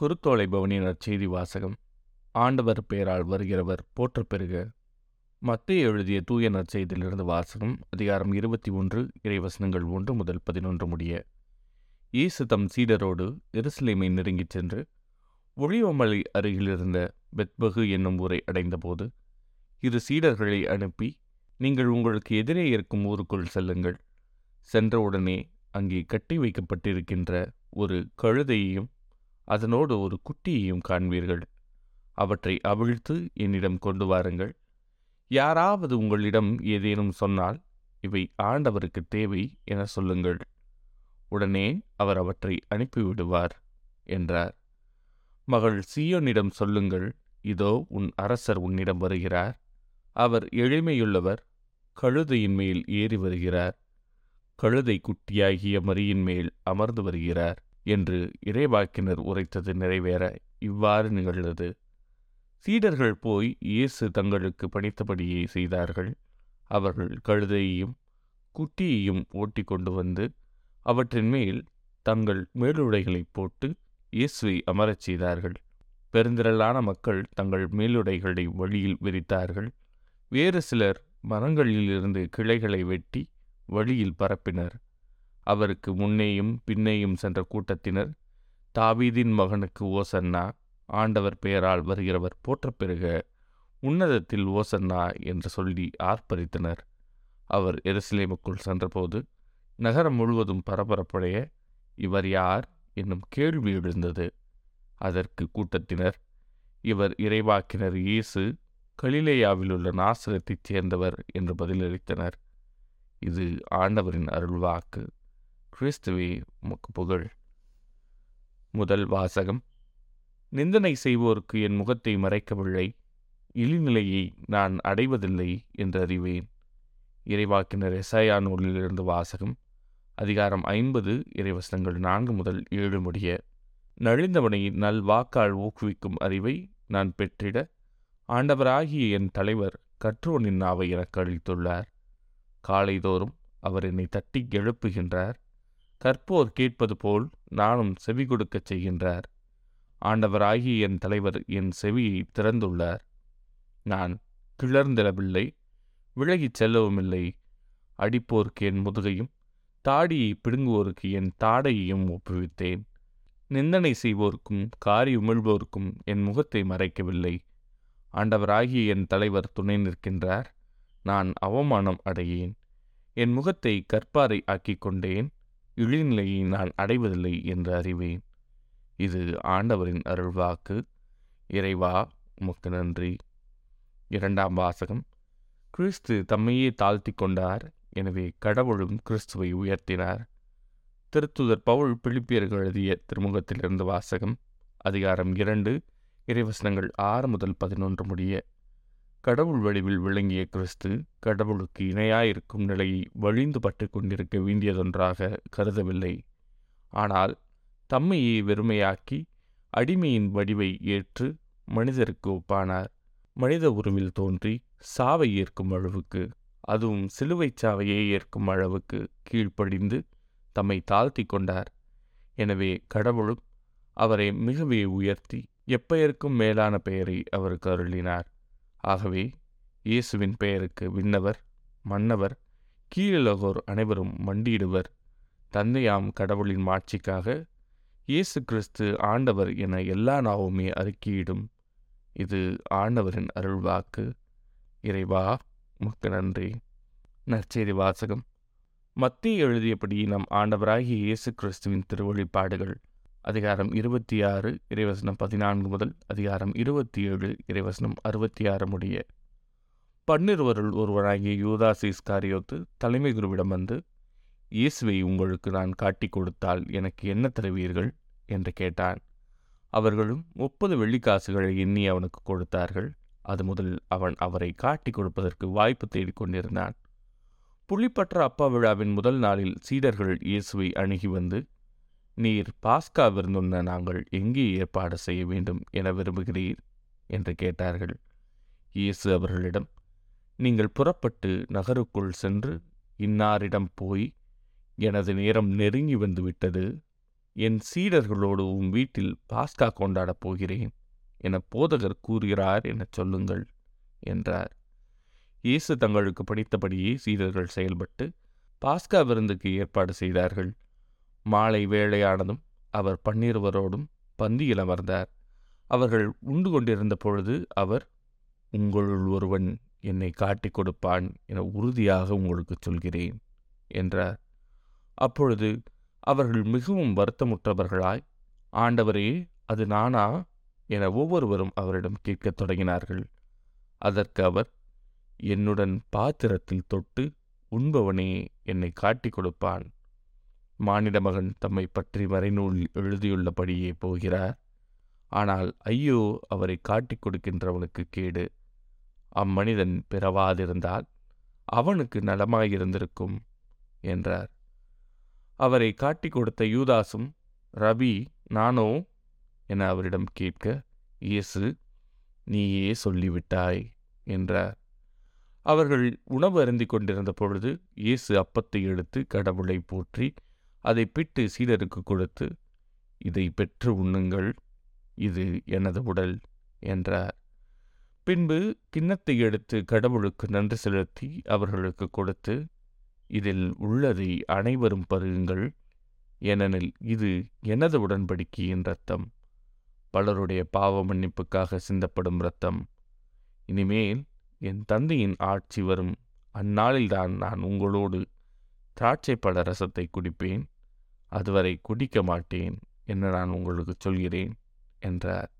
குருத்தோலை பவனியினர் செய்தி வாசகம் ஆண்டவர் பெயரால் வருகிறவர் போற்றப் பெருக மத்திய எழுதிய தூய நற்செய்தியிலிருந்து வாசகம் அதிகாரம் இருபத்தி ஒன்று இறைவசனங்கள் ஒன்று முதல் பதினொன்று முடிய. இயேசு தம் சீடரோடு எருசலேமை நெருங்கிச் சென்று ஒளிவமலை அருகிலிருந்த பெத்பகு என்னும் ஊரை அடைந்தபோது இரு சீடர்களை அனுப்பி நீங்கள் உங்களுக்கு எதிரே இருக்கும் ஊருக்குள் செல்லுங்கள். சென்றவுடனே அங்கே கட்டி வைக்கப்பட்டிருக்கின்ற ஒரு கழுதையையும் அதனோடு ஒரு குட்டியையும் காண்பீர்கள். அவற்றை அவிழ்த்து என்னிடம் கொண்டு வாருங்கள். யாராவது உங்களிடம் ஏதேனும் சொன்னால் இவை ஆண்டவருக்கு தேவை என சொல்லுங்கள். உடனே அவர் அவற்றை அனுப்பிவிடுவார் என்றார். மகள் சீயோனிடம் சொல்லுங்கள் இதோ உன் அரசர் உன்னிடம் வருகிறார். அவர் எளிமையுள்ளவர் கழுதையின் மேல் ஏறி வருகிறார். கழுதை குட்டியாகிய மரியின் மேல் அமர்ந்து வருகிறார். என்று இறைவாக்கினர் உரைத்தது நிறைவேற இவ்வாறு நிகழ்ந்தது. சீடர்கள் போய் இயேசு தங்களுக்கு பணித்தபடியே செய்தார்கள். அவர்கள் கழுதையையும் குட்டியையும் ஓட்டி கொண்டு வந்து அவற்றின் மேல் தங்கள் மேலுடைகளை போட்டு இயேசுவை அமரச் செய்தார்கள். பெருந்திரளான மக்கள் தங்கள் மேலுடைகளை வழியில் விரித்தார்கள். வேறு சிலர் மரங்களிலிருந்து கிளைகளை வெட்டி வழியில் பரப்பினர். அவருக்கு முன்னேயும் பின்னேயும் சென்ற கூட்டத்தினர் தாவீதின் மகனுக்கு ஓசன்னா ஆண்டவர் பெயரால் வருகிறவர் போற்ற பிறக உன்னதத்தில் ஓசன்னா என்று சொல்லி ஆர்ப்பரித்தனர். அவர் எருசலேமுக்குள் சென்றபோது நகரம் முழுவதும் பரபரப்படைய இவர் யார் என்னும் கேள்வி எழுந்தது. அதற்கு கூட்டத்தினர் இவர் இறைவாக்கினர் இயேசு கலிலேயாவிலுள்ள நாசரத்தைச் சேர்ந்தவர் என்று பதிலளித்தனர். இது ஆண்டவரின் அருள்வாக்கு. கிறிஸ்துவே உமக்கு புகழ். முதல் வாசகம். நிந்தனை செய்வோருக்கு என் முகத்தை மறைக்கவில்லை. இழிநிலையை நான் அடைவதில்லை என்று அறிவேன். இறைவாக்கினர் எசாயா நூலிலிருந்து வாசகம். அதிகாரம் ஐம்பது இறைவசனங்கள் நான்கு முதல் ஏழு முடிய. நழிந்தவனை நல் வாக்கால் ஊக்குவிக்கும் அறிவை நான் பெற்றிட. ஆண்டவராகிய என் தலைவர் கற்றோனின் நாவை எனக்கு அளித்துள்ளார். காலைதோறும் அவர் என்னை தட்டி எழுப்புகின்றார். கற்போர் கேட்பது போல் நானும் செவி கொடுக்கச் செய்கின்றார். ஆண்டவராகிய என் தலைவர் என் செவியை திறந்துள்ளார். நான் கிளர்ந்திடவில்லை விலகிச் செல்லவுமில்லை. அடிப்போருக்கு என் முதுகையும் தாடியை பிடுங்குவோருக்கு என் தாடையையும் ஒப்புவித்தேன். நிந்தனை செய்வோருக்கும் காரி உமிழ்வோருக்கும் என் முகத்தை மறைக்கவில்லை. ஆண்டவராகிய என் தலைவர் துணை நிற்கின்றார். நான் அவமானம் அடையேன். என் முகத்தை கற்பாரை ஆக்கிக் கொண்டேன். இழிநிலையை நான் அடைவதில்லை என்று அறிவேன். இது ஆண்டவரின் அருள்வாக்கு. இறைவா உமக்கு நன்றி. இரண்டாம் வாசகம். கிறிஸ்து தம்மையே தாழ்த்தி கொண்டார். எனவே கடவுளும் கிறிஸ்துவை உயர்த்தினார். திருத்துதர் பவுல் பிலிப்பியர்கள் எழுதிய திருமுகத்திலிருந்து வாசகம் அதிகாரம் இரண்டு இறைவசனங்கள் ஆறு முதல் பதினொன்று முடிய கடவுள் வடிவில் விளங்கிய கிறிஸ்து கடவுளுக்கு இணையாயிருக்கும் நிலையை வழிந்து பட்டு கொண்டிருக்க வேண்டியதொன்றாக கருதவில்லை. ஆனால் தம்மையே வெறுமையாக்கி அடிமையின் வடிவை ஏற்று மனிதருக்கு ஒப்பானார். மனித உருவில் தோன்றி சாவை ஏற்கும் அளவுக்கு அதுவும் சிலுவைச் சாவையே ஏற்கும் அளவுக்கு கீழ்ப்படிந்து தம்மை தாழ்த்தி கொண்டார். எனவே கடவுளும் அவரை மிகவே உயர்த்தி எப்பெயருக்கும் மேலான பெயரை அவருக்கு அருளினார். ஆகவே இயேசுவின் பெயருக்கு விண்ணவர் மன்னவர் கீழுலகோர் அனைவரும் மண்டியிடுவர். தந்தையாம் கடவுளின் மாட்சிக்காக இயேசு கிறிஸ்து ஆண்டவர் என எல்லா நாவுமே அறிக்கையிடும். இது ஆண்டவரின் அருள்வாக்கு. இறைவா முக்கு நன்றி. நற்செய்தி வாசகம். மத்திய எழுதியபடி நம் ஆண்டவராகிய இயேசு கிறிஸ்துவின் திருவழிப்பாடுகள் அதிகாரம் இருபத்தி ஆறு இறைவசனம் பதினான்கு முதல் அதிகாரம் இருபத்தி ஏழு இறைவசனம் அறுபத்தி ஆறு முடிய. பன்னிருவருள் ஒருவராகிய யூதாஸ் இஸ்காரியோத்து தலைமை குருவிடம் வந்து இயேசுவை உங்களுக்கு நான் காட்டிக் கொடுத்தால் எனக்கு என்ன தருவீர்கள்? என்று கேட்டான். அவர்களும் முப்பது வெள்ளிக்காசுகளை எண்ணி அவனுக்கு கொடுத்தார்கள். அது முதல் அவன் அவரை காட்டிக் கொடுப்பதற்கு வாய்ப்பு தேடிக் கொண்டிருந்தான். புள்ளிப்பற்ற அப்பா விழாவின் முதல் நாளில் சீடர்கள் இயேசுவை அணுகி வந்து நீர் பாஸ்கா விருந்துண்ண நாங்கள் எங்கே ஏற்பாடு செய்ய வேண்டும் என விரும்புகிறீர்? என்று கேட்டார்கள். இயேசு அவர்களிடம் நீங்கள் புறப்பட்டு நகருக்குள் சென்று இன்னாரிடம் போய் எனது நேரம் நெருங்கி வந்துவிட்டது என் சீடர்களோடு உன் வீட்டில் பாஸ்கா கொண்டாடப் போகிறேன் என போதகர் கூறுகிறார் எனச் சொல்லுங்கள் என்றார். இயேசு தங்களுக்கு படித்தபடியே சீடர்கள் செயல்பட்டு பாஸ்கா விருந்துக்கு ஏற்பாடு செய்தார்கள். மாலை வேளையானதும் அவர் பன்னிருவரோடும் பந்தியில் அமர்ந்தார். அவர்கள் உண்டு கொண்டிருந்த பொழுது அவர் உங்களுள் ஒருவன் என்னை காட்டிக் கொடுப்பான் என உறுதியாக உங்களுக்கு சொல்கிறேன் என்றார். அப்பொழுது அவர்கள் மிகவும் வருத்தமுற்றவர்களாய் ஆண்டவரே அது நானா? என ஒவ்வொருவரும் அவரிடம் கேட்கத் தொடங்கினார்கள். அதற்கு அவர் என்னுடன் பாத்திரத்தில் தொட்டு உண்பவனே என்னை காட்டிக் கொடுப்பான். மானிட மகன் தம்மை பற்றி மறைநூல் எழுதியுள்ளபடியே போகிறார். ஆனால் ஐயோ அவரை காட்டிக் கொடுக்கின்றவனுக்கு கேடு. அம்மனிதன் பிறவாதிருந்தால் அவனுக்கு நலமாயிருந்திருக்கும் என்றார். அவரை காட்டிக் கொடுத்த யூதாசும் ரவி நானோ? என அவரிடம் கேட்க இயேசு நீயே சொல்லிவிட்டாய் என்றார். அவர்கள் உணவு அருந்திக் கொண்டிருந்த பொழுது இயேசு அப்பத்தை எடுத்து கடவுளை போற்றி அதை பிட்டு சீடருக்கு கொடுத்து இதை பெற்று உண்ணுங்கள். இது எனது உடல் என்றார். பின்பு கிண்ணத்தை எடுத்து கடவுளுக்கு நன்றி செலுத்தி அவர்களுக்கு கொடுத்து இதில் உள்ளதை அனைவரும் பருகுங்கள். ஏனெனில் இது எனது உடன்படிக்கையின் இரத்தம். பலருடைய பாவ மன்னிப்புக்காக சிந்தப்படும் இரத்தம். இனிமேல் என் தந்தையின் ஆட்சி வரும். அந்நாளில்தான் நான் உங்களோடு திராட்சை பழ ரசத்தை குடிப்பேன். அதுவரை குடிக்க மாட்டேன் என்று நான் உங்களுக்கு சொல்கிறேன் என்றார்.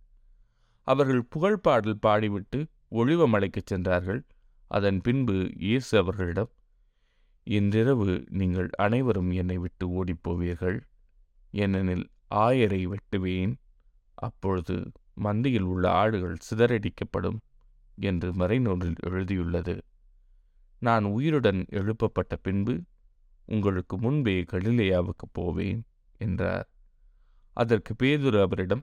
அவர்கள் புகழ்பாடல் பாடிவிட்டு ஒளிவ மலைக்கு சென்றார்கள். அதன் பின்பு இயேசு அவர்களிடம் இன்றிரவு நீங்கள் அனைவரும் என்னை விட்டு ஓடிப்போவீர்கள். ஏனெனில் ஆயரை வெட்டுவேன். அப்பொழுது மந்தியில் உள்ள ஆடுகள் சிதறடிக்கப்படும் என்று மறைநூலில் எழுதியுள்ளது. நான் உயிருடன் எழுப்பப்பட்ட பின்பு உங்களுக்கு முன்பே கலிலேயாவுக்கு போவேன் என்றார். அதற்கு பேதுரு அவரிடம்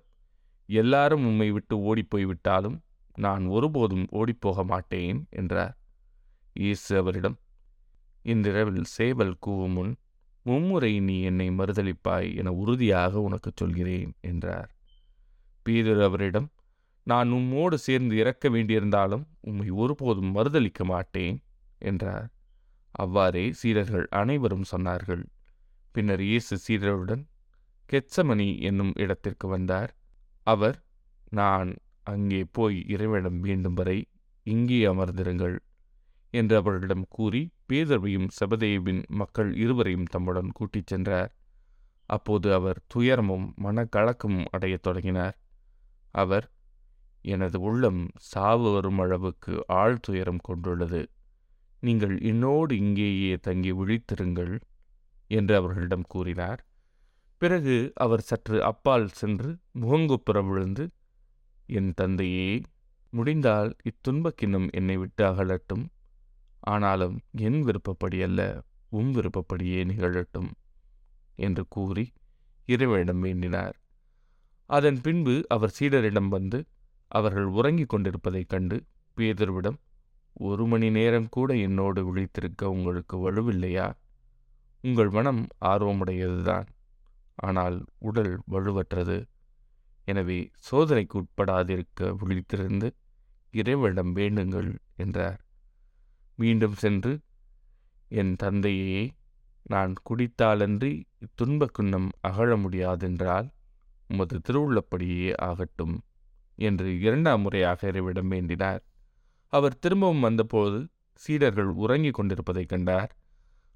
எல்லாரும் உம்மை விட்டு ஓடிப்போய் விட்டாலும் நான் ஒருபோதும் ஓடிப்போக மாட்டேன் என்றார். இயேசு அவரிடம் இன்றிரவில் சேவல் கூவும் முன் மும்முறை நீ என்னை மறுதளிப்பாய் என உறுதியாக உனக்குச் சொல்கிறேன் என்றார். பீதர் அவரிடம் நான் உம்மோடு சேர்ந்து இறக்க வேண்டியிருந்தாலும் உம்மை ஒருபோதும் மறுதளிக்க மாட்டேன் என்றார். அவ்வாறே சீடர்கள் அனைவரும் சொன்னார்கள். பின்னர் இயேசு சீடருடன் கெச்சமணி என்னும் இடத்திற்கு வந்தார். அவர் நான் அங்கே போய் இறைவனிடம் வேண்டும் வரை இங்கே அமர்ந்திருங்கள் என்று அவர்களிடம் கூறி பேதர்வையும் சபதேவின் மக்கள் இருவரையும் தம்முடன் கூட்டிச் சென்றார். அப்போது அவர் துயரமும் மனக்கலக்கமும் அடையத் தொடங்கினார். அவர் எனது உள்ளம் சாவு வரும் அளவுக்கு ஆழ் துயரம் கொண்டுள்ளது. நீங்கள் என்னோடு இங்கேயே தங்கி விழித்திருங்கள் என்று அவர்களிடம் கூறினார். பிறகு அவர் சற்று அப்பால் சென்று முகங்குப்புற விழுந்து என் தந்தையே முடிந்தால் இத்துன்பக்கிண்ணம் என்னை விட்டு அகலட்டும். ஆனாலும் என் விருப்பப்படி அல்ல உம் விருப்பப்படியே நிகழட்டும் என்று கூறி இறைவனிடம் வேண்டினார். அதன் பின்பு அவர் சீடரிடம் வந்து அவர்கள் உறங்கிக் கொண்டிருப்பதைக் கண்டு பேதர்விடம் ஒரு மணி நேரம் கூட என்னோடு விழித்திருக்க உங்களுக்கு வலுவில்லையா? உங்கள் மனம் ஆர்வமுடையதுதான். ஆனால் உடல் வலுவற்றது. எனவே சோதனைக்கு உட்படாதிருக்க விழித்திருந்து இறைவனிடம் வேண்டுங்கள் என்றார். மீண்டும் சென்று என் தந்தையே நான் குடித்தாலன்றி இத்துன்பக் குன்னம் அகழ முடியாதென்றால் உமது திருவுள்ளப்படியே ஆகட்டும் என்று இரண்டாம் முறையாக இறைவிடம் வேண்டினார். அவர் திரும்பவும் வந்தபோது சீடர்கள் உறங்கிக் கொண்டிருப்பதைக் கண்டார்.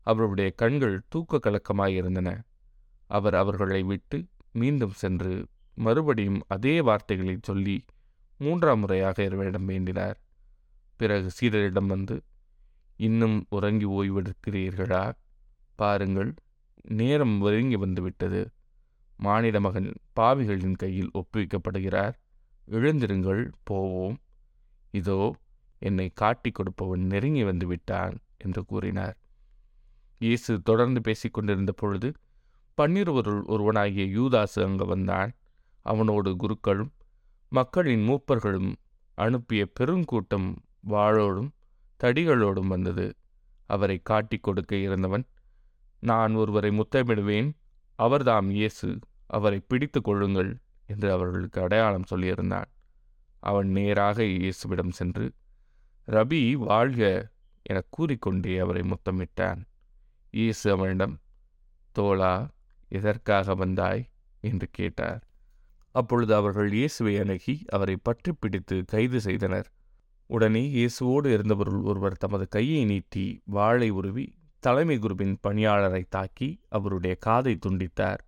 அவருடைய கண்கள் தூக்க கலக்கமாயிருந்தன அவர் அவர்களை விட்டு மீண்டும் சென்று மறுபடியும் அதே வார்த்தைகளை சொல்லி மூன்றாம் முறையாக இறைவனிடம் வேண்டினார். பிறகு சீடரிடம் வந்து இன்னும் உறங்கி ஓய்வெடுக்கிறீர்களா? பாருங்கள் நேரம் ஒருங்கி வந்துவிட்டது. மானிட மகன் பாவிகளின் கையில் ஒப்புவிக்கப்படுகிறார். எழுந்திருங்கள் போவோம். இதோ என்னை காட்டிக் கொடுப்பவன் நெருங்கி வந்து விட்டான் என்று கூறினார். இயேசு தொடர்ந்து பேசிக்கொண்டிருந்த பொழுது பன்னிருவருள் ஒருவனாகிய யூதாசு அங்கு வந்தான். அவனோடு குருக்களும் மக்களின் மூப்பர்களும் அனுப்பிய பெருங்கூட்டம் வாளோடும் தடிகளோடும் வந்தது. அவரை காட்டிக் கொடுக்க இருந்தவன் நான் ஒருவரை முத்தமிடுவேன் அவர்தாம் இயேசு அவரை பிடித்து கொள்ளுங்கள் என்று அவர்களுக்கு அடையாளம் சொல்லியிருந்தான். அவன் நேராக இயேசுவிடம் சென்று ரபி வாழ்க எனக் கூறிக்கொண்டே அவரை முத்தமிட்டான். இயேசு அவனிடம் தோழா எதற்காக வந்தாய்? என்று கேட்டார். அப்பொழுது அவர்கள் இயேசுவை அணுகி அவரை பற்றி பிடித்து கைது செய்தனர். உடனே இயேசுவோடு இருந்தவருள் ஒருவர் தமது கையை நீட்டி வாளை உருவி தலைமை குருவின் பணியாளரை தாக்கி அவருடைய காதை துண்டித்தார்.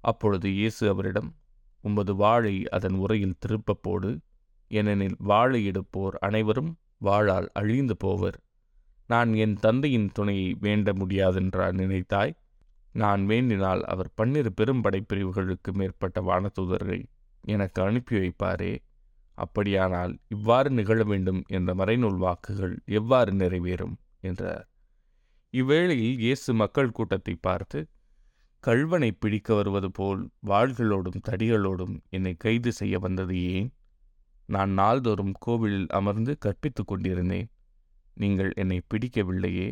அப்பொழுது இயேசு அவரிடம் உமது வாளை அதன் உரையில் திருப்பப்போடு ஏனெனில் வாளை எடுப்போர் அனைவரும் வாளால் அழிந்து போவர். நான் என் தந்தையின் துணையை வேண்ட முடியாதென்றார் நினைத்தாய்? நான் வேண்டினால் அவர் பன்னிரு பெரும் படைப்பிரிவுகளுக்கு மேற்பட்ட வானதூதரை எனக்கு அனுப்பி வைப்பாரே. அப்படியானால் இவ்வாறு நிகழ வேண்டும் என்ற மறைநூல் வாக்குகள் எவ்வாறு நிறைவேறும்? என்றார். இவ்வேளையில் இயேசு மக்கள் கூட்டத்தை பார்த்து கல்வனை பிடிக்க வருவது போல் வாள்களோடும் தடிகளோடும் என்னை கைது செய்ய வந்தது ஏன்? நான் நாள்தோறும் கோவிலில் அமர்ந்து கற்பித்துக் கொண்டிருந்தேன். நீங்கள் என்னை பிடிக்கவில்லையே?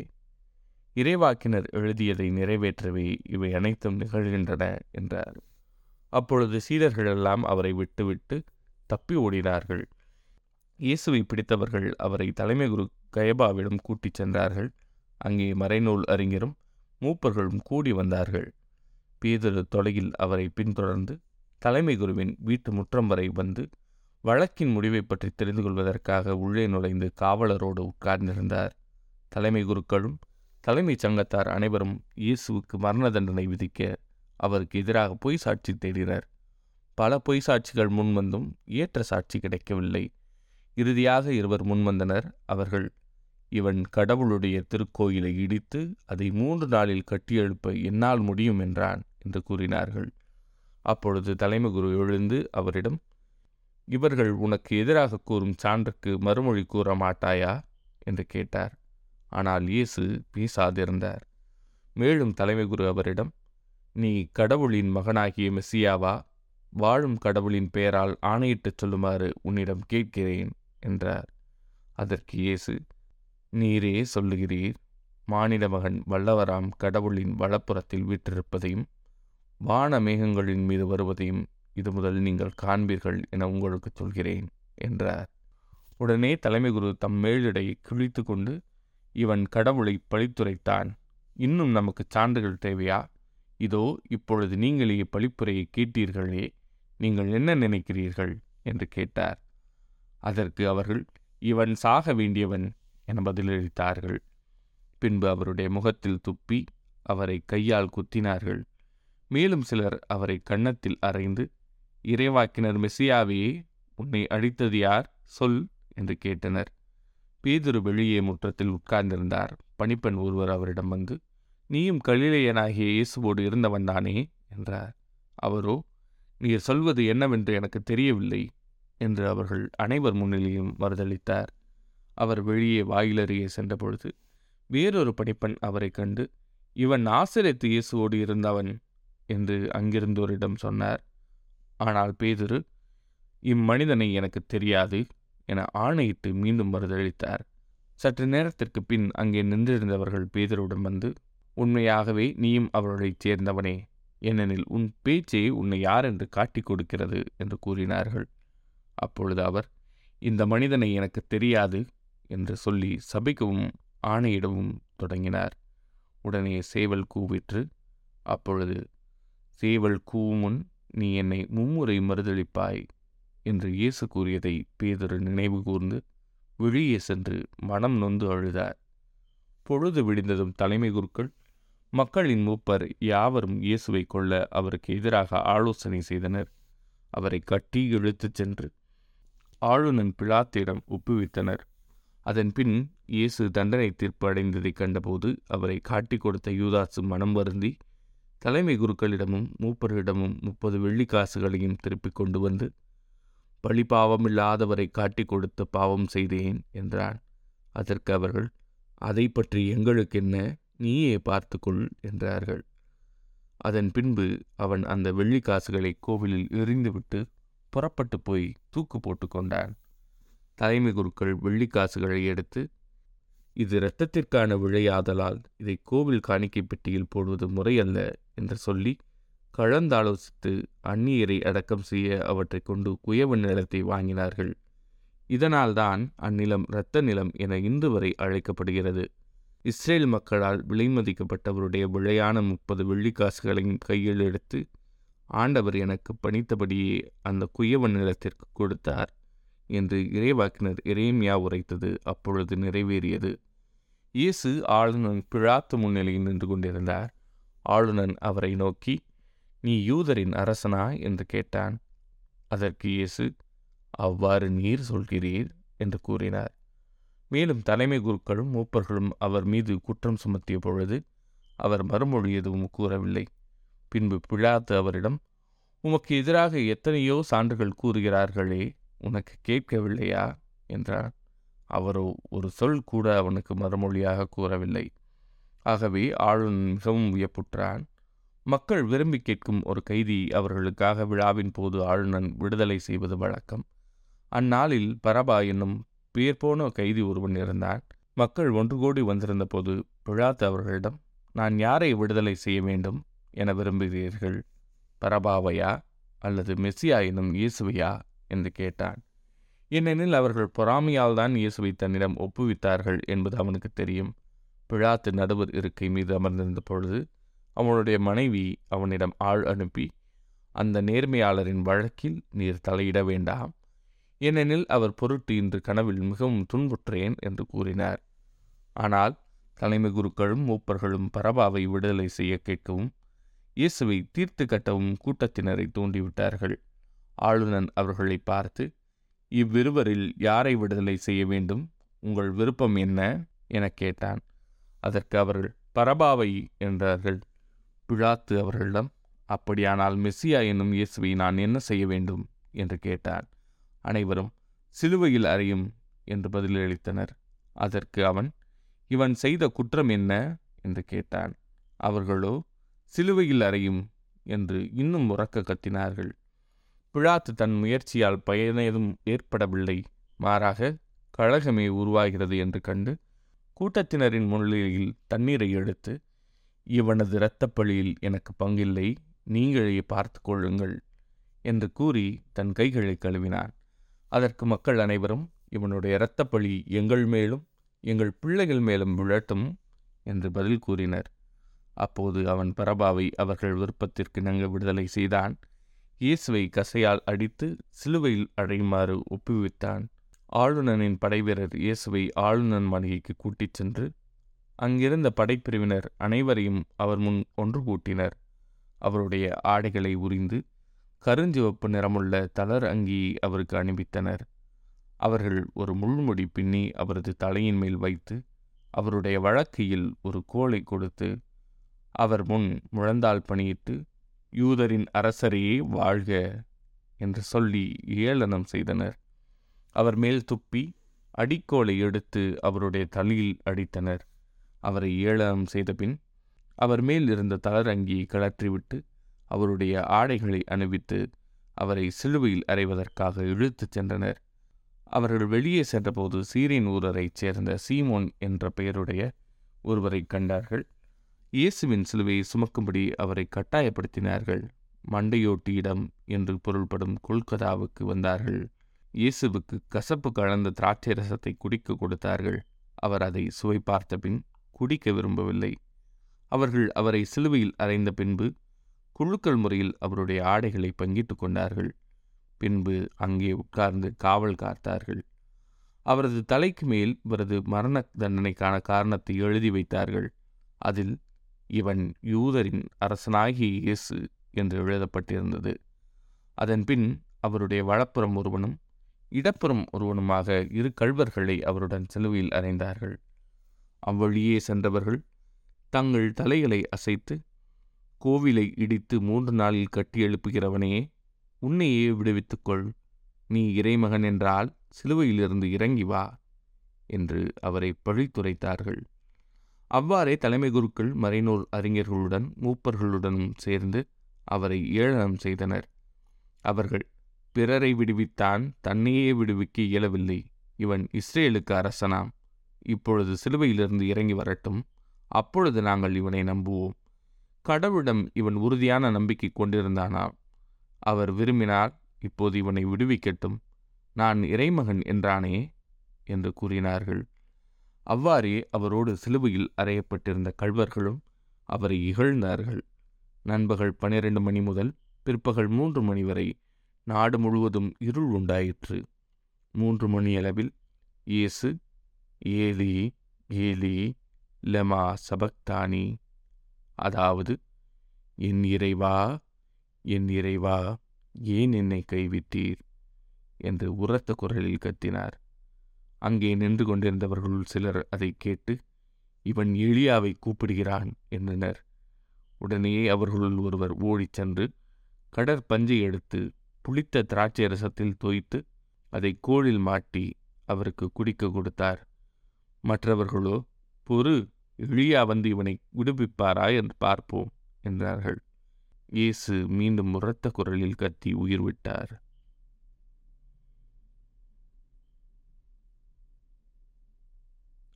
இறைவாக்கினர் எழுதியதை நிறைவேற்றவே இவை அனைத்தும் நிகழ்கின்றன என்றார். அப்பொழுது சீடர்களெல்லாம் அவரை விட்டுவிட்டு தப்பி ஓடினார்கள். இயேசுவை பிடித்தவர்கள் அவரை தலைமை குரு கயபாவிடம் கூட்டிச் சென்றார்கள். அங்கே மறைநூல் அறிஞரும் மூப்பர்களும் கூடி வந்தார்கள். பேதொரு தொலையில் அவரை பின்தொடர்ந்து தலைமை குருவின் வீட்டு முற்றம் வரை வந்து வழக்கின் முடிவை பற்றி தெரிந்து கொள்வதற்காக உள்ளே நுழைந்து காவலரோடு உட்கார்ந்திருந்தார். தலைமை குருக்களும் தலைமைச் சங்கத்தார் அனைவரும் இயேசுவுக்கு மரண தண்டனை விதிக்க அவருக்கு எதிராக பொய் சாட்சி தேடினர். பல பொய் சாட்சிகள் முன்வந்தும் ஏற்ற சாட்சி கிடைக்கவில்லை. இறுதியாக இருவர் முன்வந்தனர். அவர்கள் இவன் கடவுளுடைய திருக்கோயிலை இடித்து அதை மூன்று நாளில் கட்டியெழுப்ப என்னால் முடியும் என்றான் என்று கூறினார்கள். அப்பொழுது தலைமை குரு எழுந்து அவரிடம் இவர்கள் உனக்கு எதிராக கூறும் சான்றுக்கு மறுமொழி கூற மாட்டாயா? என்று கேட்டார். ஆனால் இயேசு பேசாதிருந்தார். மேலும் தலைமை குரு அவரிடம் நீ கடவுளின் மகனாகிய மெஸ்ஸியாவா வாழும் கடவுளின் பெயரால் ஆணையிட்டுச் சொல்லுமாறு உன்னிடம் கேட்கிறேன் என்றார். அதற்கு இயேசு நீரே சொல்லுகிறீர். மானிட மகன் வல்லவராம் கடவுளின் வலப்புறத்தில் வீற்றிருப்பதையும் வான மேகங்களின் மீது வருவதையும் இது முதல் நீங்கள் காண்பீர்கள் என உங்களுக்கு சொல்கிறேன் என்றார். உடனே தலைமை குரு தம் மேலிடையை கிழித்து கொண்டு இவன் கடவுளை பழித்துரைத்தான் இன்னும் நமக்கு சான்றுகள் தேவையா? இதோ இப்பொழுது நீங்களே பழிப்புரையை கேட்டீர்களே நீங்கள் என்ன நினைக்கிறீர்கள்? என்று கேட்டார். அதற்கு அவர்கள் இவன் சாக வேண்டியவன் என பதிலளித்தார்கள். பின்பு அவருடைய முகத்தில் துப்பி அவரை கையால் குத்தினார்கள். மேலும் சிலர் அவரை கன்னத்தில் அறைந்து இறைவாக்கினர் மெஸ்ஸியாவே உன்னை அழித்தது யார்? சொல்! என்று கேட்டனர். பேதுரு வெளியே முற்றத்தில் உட்கார்ந்திருந்தார். பணிப்பெண் ஒருவர் அவரிடம் வந்து நீயும் கலிலேயனாகிய இயேசுவோடு இருந்தவன்தானே என்றார். அவரோ நீர் சொல்வது என்னவென்று எனக்கு தெரியவில்லை என்று அவர்கள் அனைவர் முன்னிலையும் மறுதளித்தார். அவர் வெளியே வாயிலருகே சென்றபொழுது வேறொரு பணிப்பெண் அவரை கண்டு இவன் ஆசிரியத்து இயேசுவோடு இருந்தவன் என்று அங்கிருந்தோரிடம் சொன்னார். ஆனால் பேதுரு இம்மனிதனை எனக்கு தெரியாது என ஆணையிட்டு மீண்டும் மறுதளித்தார் சற்று நேரத்திற்கு பின் அங்கே நின்றிருந்தவர்கள் பேதருடன் வந்து உண்மையாகவே நீயும் அவர்களைச் சேர்ந்தவனே. ஏனெனில் உன் பேச்சே உன்னை யார் என்று காட்டிக் கொடுக்கிறது என்று கூறினார்கள். அப்பொழுது அவர் இந்த மனிதனை எனக்கு தெரியாது என்று சொல்லி சபைக்கவும் ஆணையிடவும் தொடங்கினார். உடனே சேவல் கூவிற்று அப்பொழுது சேவல் கூவுமுன் நீ என்னை மும்முறை மறுதளிப்பாய் என்று இயேசு கூறியதை பேதொரு நினைவு கூர்ந்து வெளியே சென்று மனம் நொந்து அழுதார். பொழுது விடிந்ததும் தலைமை குருக்கள் மக்களின் மூப்பர் யாவரும் இயேசுவை கொள்ள அவருக்கு எதிராக ஆலோசனை செய்தனர். அவரை கட்டி இழுத்துச் சென்று ஆளுநன் பிளாத்திடம் ஒப்புவித்தனர். அதன்பின் இயேசு தண்டனை தீர்ப்பு அடைந்ததைக் கண்டபோது அவரை காட்டிக் கொடுத்த யூதாசு மனம் வருந்தி தலைமை குருக்களிடமும் மூப்பர்களிடமும் முப்பது வெள்ளிக்காசுகளையும் திருப்பிக் கொண்டு வந்து பழி பாவமில்லாதவரை காட்டிக் கொடுத்து பாவம் செய்தேன் என்றான். அதற்கு அவர்கள் அதை பற்றி எங்களுக்கு என்ன நீயே பார்த்துக்கொள் என்றார்கள். அதன் பின்பு அவன் அந்த வெள்ளிக்காசுகளை கோவிலில் எறிந்துவிட்டு புறப்பட்டு போய் தூக்கு போட்டு கொண்டான். தலைமை குருக்கள் வெள்ளிக்காசுகளை எடுத்து இது இரத்தத்திற்கான விழையாதலால் இதை கோவில் காணிக்கை பெட்டியில் போடுவது முறையல்ல என்று சொல்லி கலந்தாலோசித்து அந்நியரை அடக்கம் செய்ய அவற்றைக் கொண்டு குயவன் நிலத்தை வாங்கினார்கள். இதனால்தான் அந்நிலம் இரத்த நிலம் என இன்று வரை அழைக்கப்படுகிறது. இஸ்ரேல் மக்களால் விலைமதிக்கப்பட்டவருடைய விழையான முப்பது வெள்ளிக்காசுகளையும் கையில் எடுத்து ஆண்டவர் எனக்கு பணித்தபடியே அந்த குயவன் நிலத்திற்கு கொடுத்தார். என்று இறைவாக்கினர் இறைமையா உரைத்தது அப்பொழுது நிறைவேறியது. இயேசு ஆளுநன் பிழாத்து முன்னிலையில் நின்று கொண்டிருந்தார். ஆளுநன் அவரை நோக்கி நீ யூதரின் அரசனா? என்று கேட்டான். அதற்கு இயேசு அவ்வாறு நீர் சொல்கிறீர் என்று கூறினார். மேலும் தலைமை குருக்களும் மூப்பர்களும் அவர் மீது குற்றம் சுமத்திய பொழுது அவர் மறுமொழி எதுவும் கூறவில்லை. பின்பு பிழாத்து அவரிடம் உமக்கு எதிராக எத்தனையோ சான்றுகள் கூறுகிறார்களே உனக்கு கேட்கவில்லையா? என்றான். அவரோ ஒரு சொல் கூட அவனுக்கு மறுமொழியாக கூறவில்லை. ஆகவே ஆளுநன் மிகவும் வியப்புற்றான். மக்கள் விரும்பி கேட்கும் ஒரு கைதி அவர்களுக்காக விழாவின் போது ஆளுநன் விடுதலை செய்வது வழக்கம். அந்நாளில் பரபா என்னும் பேர் போன கைதி ஒருவன் இருந்தான். மக்கள் ஒன்று கோடி வந்திருந்த போது பிழாத்து அவர்களிடம் நான் யாரை விடுதலை செய்ய வேண்டும் என விரும்புகிறீர்கள்? பரபாவையா அல்லது மெஸ்ஸியா என்னும் இயேசுவையா? என்று கேட்டான். ஏனெனில் அவர்கள் பொறாமையால் தான் இயேசுவை தன்னிடம் ஒப்புவித்தார்கள் என்பது அவனுக்கு தெரியும். பிழாத்து நடுவர் இருக்கை மீது அமர்ந்திருந்த பொழுது அவனுடைய மனைவி அவனிடம் ஆள் அனுப்பி அந்த நேர்மையாளரின் வழக்கில் நீர் தலையிட வேண்டாம். ஏனெனில் அவர் பொருட்டு இன்று கனவில் மிகவும் துன்புற்றேன் என்று கூறினார். ஆனால் தலைமை குருக்களும் மூப்பர்களும் பரபாவை விடுதலை செய்ய கேட்கவும் இயேசுவை தீர்த்து கட்டவும் கூட்டத்தினரை தூண்டிவிட்டார்கள். ஆளுநன் அவர்களை பார்த்து இவ்விருவரில் யாரை விடுதலை செய்ய வேண்டும்? உங்கள் விருப்பம் என்ன? எனக் கேட்டான். அதற்கு அவர்கள் பரபாவை என்றார்கள். பிழாத்து அவர்களிடம் அப்படியானால் மெஸ்ஸியா என்னும் இயேசுவை நான் என்ன செய்ய வேண்டும்? என்று கேட்டான். அனைவரும் சிலுவையில் அறையும் என்று பதிலளித்தனர். அதற்கு அவன் இவன் செய்த குற்றம் என்ன? என்று கேட்டான். அவர்களோ சிலுவையில் அறையும் என்று இன்னும் உறக்க கத்தினார்கள். பிழாத்து தன் முயற்சியால் பயனேதும் ஏற்படவில்லை. மாறாக கழகமே உருவாகிறது என்று கண்டு கூட்டத்தினரின் முன்னிலையில் தண்ணீரை எடுத்து இவனது இரத்தப்பழியில் எனக்கு பங்கில்லை நீங்களே பார்த்து கொள்ளுங்கள் என்று கூறி தன் கைகளை கழுவினான். அதற்கு மக்கள் அனைவரும் இவனுடைய இரத்தப்பழி எங்கள் மேலும் எங்கள் பிள்ளைகள் மேலும் விழட்டும் என்று பதில் கூறினர். அப்போது அவன் பரபாவை அவர்கள் விருப்பத்திற்கு நங்க விடுதலை செய்தான். இயேசுவை கசையால் அடித்து சிலுவையில் அடையுமாறு ஒப்புவித்தான். ஆளுநனின் படைவீரர் இயேசுவை ஆளுநன் மாளிகைக்கு கூட்டிச் சென்று அங்கிருந்த படைப்பிரிவினர் அனைவரையும் அவர் முன் ஒன்று கூட்டினர். அவருடைய ஆடைகளை உரிந்து கருஞ்சிவப்பு நிறமுள்ள தளர் அங்கியை அவருக்கு அணிவித்தனர். அவர்கள் ஒரு முள்முடி பின்னி அவரது தலையின் மேல் வைத்து அவருடைய வழக்கையில் ஒரு கோலை கொடுத்து அவர் முன் முழந்தால் பணியிட்டு யூதரின் அரசரையே வாழ்க என்று சொல்லி ஏளனம் செய்தனர். அவர் மேல் துப்பி அடிக்கோலை எடுத்து அவருடைய தலையில் அடித்தனர். அவரை ஏளனம் செய்தபின் அவர் மேல் இருந்த தளரங்கியை கழற்றிவிட்டு அவருடைய ஆடைகளை அணிவித்து அவரை சிலுவையில் அறைவதற்காக இழுத்துச் சென்றனர். அவர்கள் வெளியே சென்றபோது சீரின் ஊரரைச் சேர்ந்த சீமோன் என்ற பெயருடைய ஒருவரை கண்டார்கள். இயேசுவின் சிலுவையை சுமக்கும்படி அவரை கட்டாயப்படுத்தினார்கள். மண்டையோட்டியிடம் என்று பொருள்படும் கொல்கதாவுக்கு வந்தார்கள். இயேசுவுக்கு கசப்பு கலந்த திராட்சை ரசத்தை குடிக்க கொடுத்தார்கள். அவர் அதை சுவை பார்த்த பின் குடிக்க விரும்பவில்லை. அவர்கள் அவரை சிலுவையில் அறைந்த பின்பு குழுக்கள் முறையில் அவருடைய ஆடைகளை பங்கிட்டு கொண்டார்கள். பின்பு அங்கே உட்கார்ந்து காவல் காத்தார்கள். அவரது தலைக்கு மேல் இவரது மரண தண்டனைக்கான காரணத்தை எழுதி வைத்தார்கள். அதில் இவன் யூதரின் அரசனாகிய இயேசு என்று எழுதப்பட்டிருந்தது. அதன்பின் அவருடைய வலப்புறம் ஒருவனும் இடப்புறம் ஒருவனுமாக இரு கள்வர்களை அவருடன் சிலுவையில் அறைந்தார்கள். அவ்வழியே சென்றவர்கள் தங்கள் தலைகளை அசைத்து கோவிலை இடித்து மூன்று நாளில் கட்டி எழுப்புகிறவனையே உன்னையே விடுவித்துக்கொள். நீ இறைமகன் என்றால் சிலுவையிலிருந்து இறங்கி வா என்று அவரை பழித்துரைத்தார்கள். அவ்வாறே தலைமை குருக்கள் மறைநூல் அறிஞர்களுடன் மூப்பர்களுடனும் சேர்ந்து அவரை ஏளனம் செய்தனர். அவர்கள் பிறரை விடுவித்தான் தன்னையே விடுவிக்க இயலவில்லை. இவன் இஸ்ரேலுக்கு அரசனாம். இப்பொழுது சிலுவையிலிருந்து இறங்கி வரட்டும். அப்பொழுது நாங்கள் இவனை நம்புவோம். கடவுளிடம் இவன் உறுதியான நம்பிக்கை கொண்டிருந்தானாம் அவர் விரும்பினார் இப்போது இவனை விடுவிக்கட்டும். நான் இறைமகன் என்றானே? என்று கூறினார்கள். அவ்வாறே அவரோடு சிலுவையில் அறையப்பட்டிருந்த கள்வர்களும் அவரை இகழ்ந்தார்கள். நண்பகல் பனிரெண்டு மணி முதல் பிற்பகல் மூன்று மணி வரை நாடு முழுவதும் இருள் உண்டாயிற்று. மூன்று மணியளவில் இயேசு ஏலி ஏலி லெமா சபக்தானி அதாவது என் இறைவா என் இறைவா ஏன் என்னை கைவிட்டீர்? என்று உரத்த குரலில் கத்தினார். அங்கே நின்று கொண்டிருந்தவர்களுள் சிலர் அதை கேட்டு இவன் எளியாவை கூப்பிடுகிறான் என்றனர். உடனே அவர்களுள் ஒருவர் ஓடிச் சென்று கடற்பஞ்சை எடுத்து புளித்த திராட்சை ரசத்தில் தோய்த்து அதை கோளில் மாட்டி அவருக்கு குடிக்க கொடுத்தார். மற்றவர்களோ பொறு எளியா வந்து இவனை விடுவிப்பாரா என்று பார்ப்போம் என்றார்கள். இயேசு மீண்டும் உரத்த குரலில் கத்தி உயிர் விட்டார்.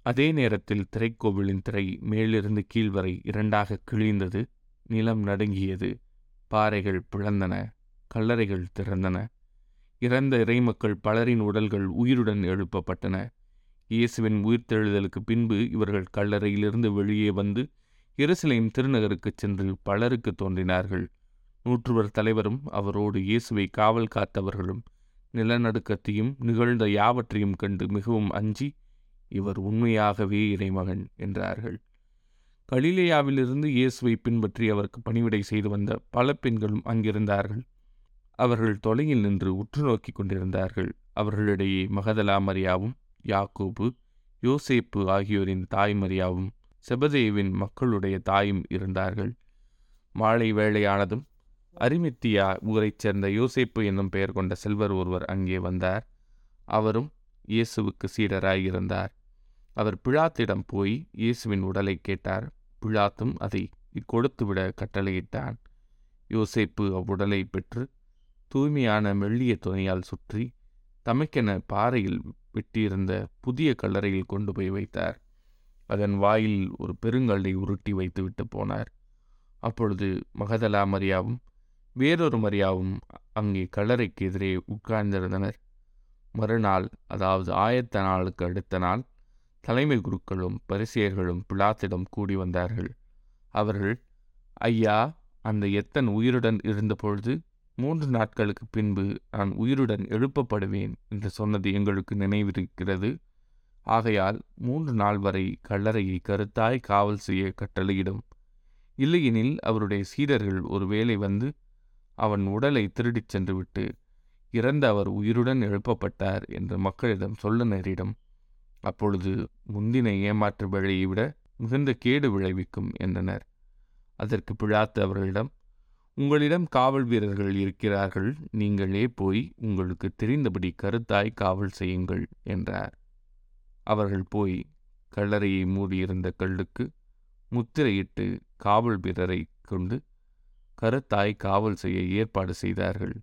அதே நேரத்தில் திரைக்கோவிலின் திரை மேலிருந்து கீழ் வரை இரண்டாக கிழிந்தது நிலம் நடுங்கியது பாறைகள் பிளந்தன கல்லறைகள் திறந்தன. இறந்த இறைமக்கள் பலரின் உடல்கள் உயிருடன் எழுப்பப்பட்டன. இயேசுவின் உயிர்த்தெழுதலுக்கு பின்பு இவர்கள் கல்லறையிலிருந்து வெளியே வந்து எருசலேம் திருநகருக்குச் சென்று பலருக்கு தோன்றினார்கள். நூற்றுவர் தலைவரும் அவரோடு இயேசுவை காவல் காத்தவர்களும் நிலநடுக்கத்தையும் நிகழ்ந்த யாவற்றையும் கண்டு மிகவும் அஞ்சி இவர் உண்மையாகவே இறைமகன் என்றார்கள். கலிலேயாவிலிருந்து இயேசுவை பின்பற்றி அவருக்கு பணிவிடை செய்து வந்த பல பெண்களும் அங்கிருந்தார்கள். அவர்கள் தொலையில் நின்று உற்று நோக்கி கொண்டிருந்தார்கள். அவர்களிடையே மகதலா மரியாவும் யாக்கோபு யோசேப்பு ஆகியோரின் தாய் மரியாவும் செபதேவின் மக்களுடைய தாயும் இருந்தார்கள். மாலை வேளையானதும் அரிமித்தியா ஊரைச் சேர்ந்த யோசேப்பு என்னும் பெயர் கொண்ட செல்வர் ஒருவர் அங்கே வந்தார். அவரும் இயேசுவுக்கு சீடராயிருந்தார். அவர் பிழாத்திடம் போய் இயேசுவின் உடலை கேட்டார். பிழாத்தும் அதை கொடுத்துவிட கட்டளையிட்டான். யோசேப்பு அவ்வுடலை பெற்று தூய்மையான மெல்லிய துணையால் சுற்றி தமக்கென பாறையில் வெட்டியிருந்த புதிய கல்லறையில் கொண்டு போய் வைத்தார். அதன் வாயில் ஒரு பெருங்கல்லை உருட்டி வைத்துவிட்டு போனார். அப்பொழுது மகதலா மரியாவும் வேறொரு மரியாவும் அங்கே கல்லறைக்கு எதிரே உட்கார்ந்திருந்தனர். மறுநாள் அதாவது ஆயத்த நாளுக்கு அடுத்த நாள் தலைமை குருக்களும் பரிசியர்களும் பிளாத்திடம் கூடி வந்தார்கள். அவர்கள் ஐயா அந்த எத்தன் உயிருடன் இருந்தபொழுது மூன்று நாட்களுக்கு பின்பு நான் உயிருடன் எழுப்பப்படுவேன் என்று சொன்னது எங்களுக்கு நினைவிருக்கிறது. ஆகையால் மூன்று நாள் வரை கல்லறையை கருத்தாய் காவல் செய்ய கட்டளையிடும். இல்லையெனில் அவருடைய சீடர்கள் ஒருவேளை வந்து அவன் உடலை திருடிச் சென்றுவிட்டு இறந்த அவர் உயிருடன் எழுப்பப்பட்டார் என்று மக்களிடம் சொல்ல நேரிடும் அப்பொழுது முந்தின ஏமாற்று வேலையை விட மிகுந்த கேடு விளைவிக்கும் என்றனர். அதற்கு பிழாத்து அவர்களிடம் உங்களிடம் காவல் வீரர்கள் இருக்கிறார்கள். நீங்களே போய் உங்களுக்கு தெரிந்தபடி கருத்தாய் காவல் செய்யுங்கள் என்றார். அவர்கள் போய் கல்லறையை மூடியிருந்த கல்லுக்கு முத்திரையிட்டு காவல் வீரரை கொண்டு கருத்தாய் காவல் செய்ய ஏற்பாடு செய்தார்கள்.